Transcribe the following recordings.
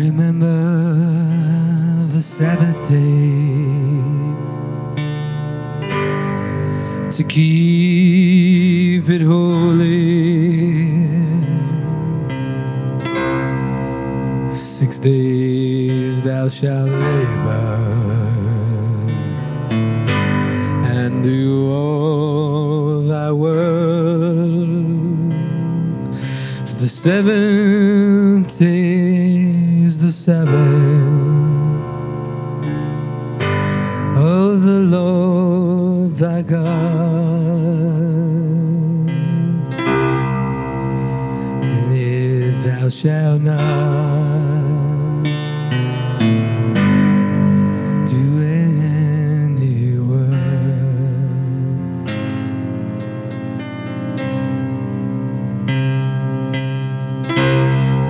Remember the Sabbath day. To keep it holy. Six days thou shalt labor and do all thy work. The seventh is the Sabbath shalt not do any work,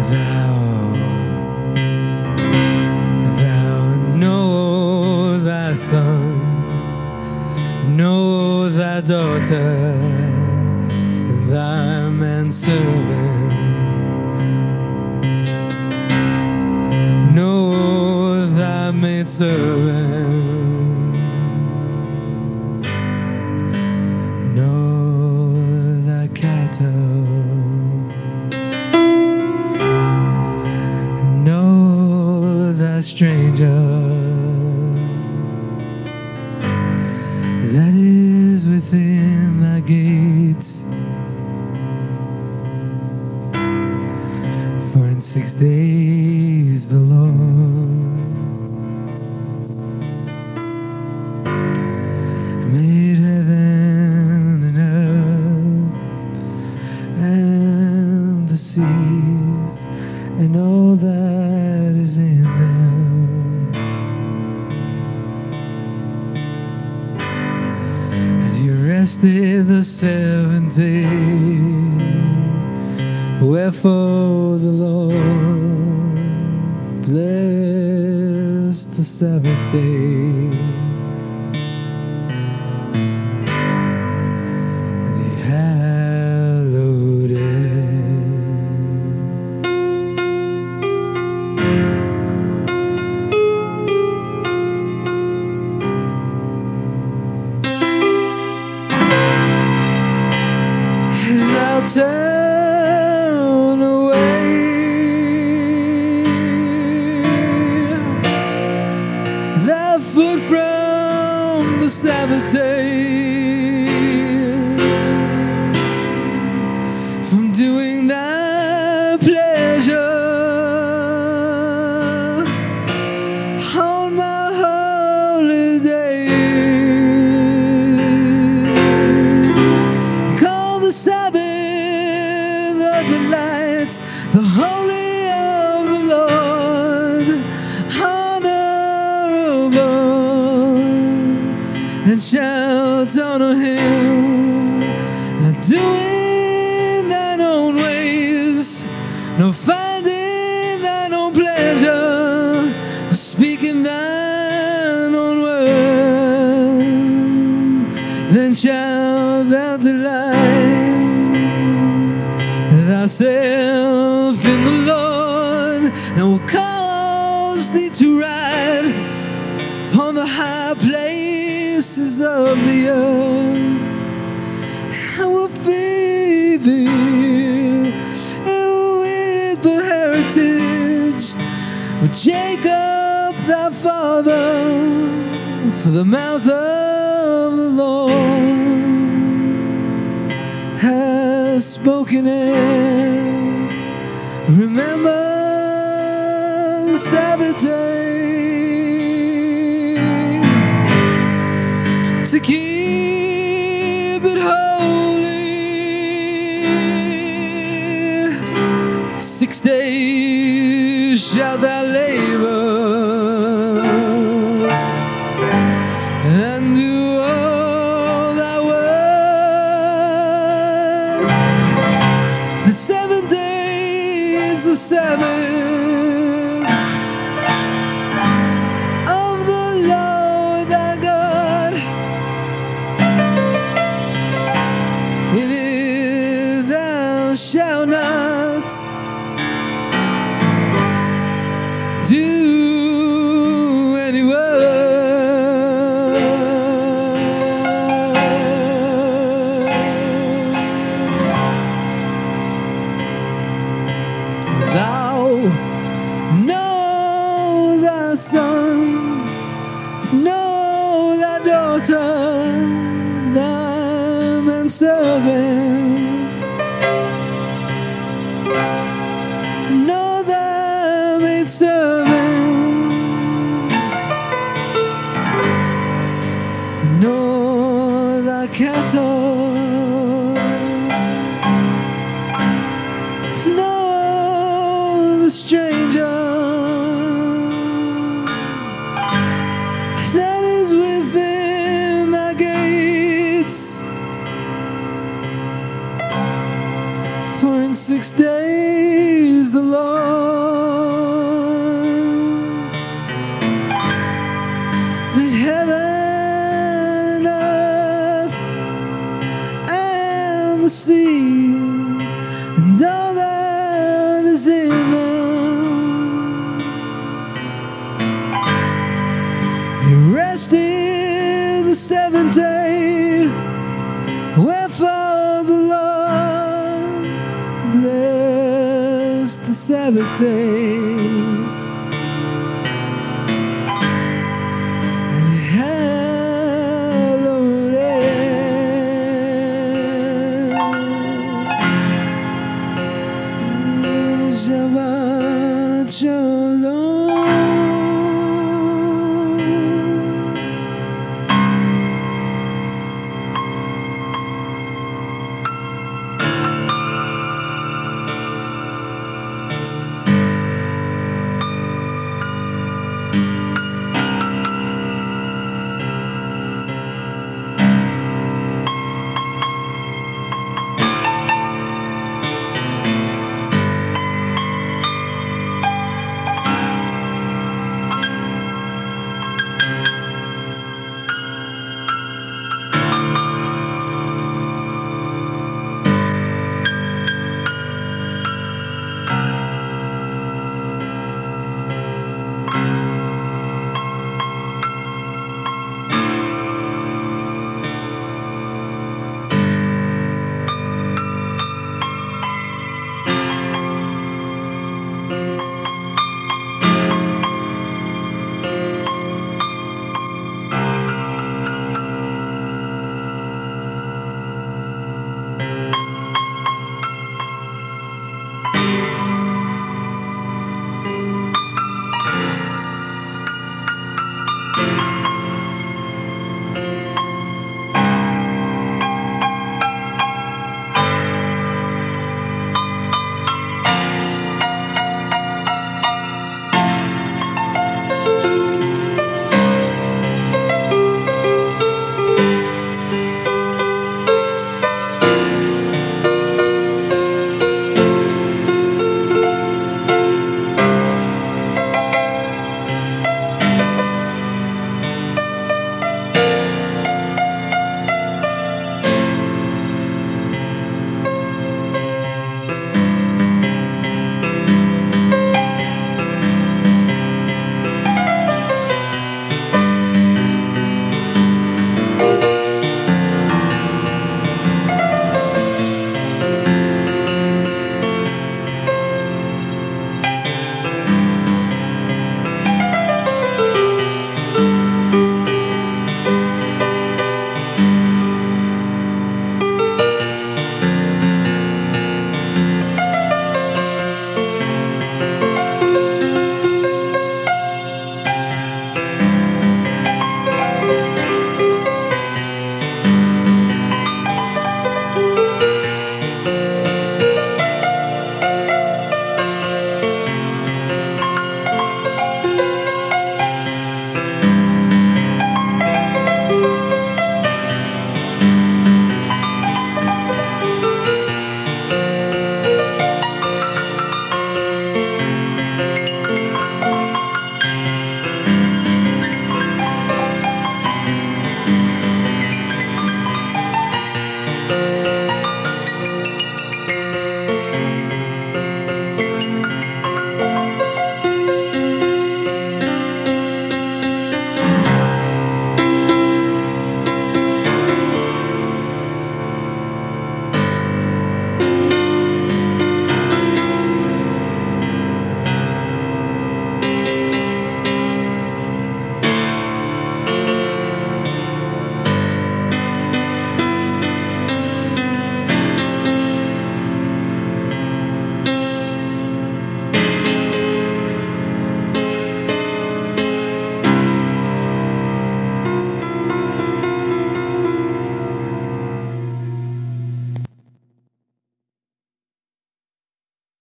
thou Thou know thy son, know thy daughter, and thy manservant. Thy Wherefore the Lord blessed the Sabbath day. And he hallowed it. And I'll turn from doing thy pleasure. On my. Call the Sabbath the delight, the holy of the Lord, and shout honor him, thyself in the Lord, and will cause thee to ride upon the high places of the earth. I will feed thee with the heritage of Jacob thy father, for the mouth of the Lord spoken it. Remember the Sabbath day to keep it holy. Six days shalt thou labor For in six days the Lord made heaven and earth and the sea and all that is in them. He rested in the seventh day, Sabbath day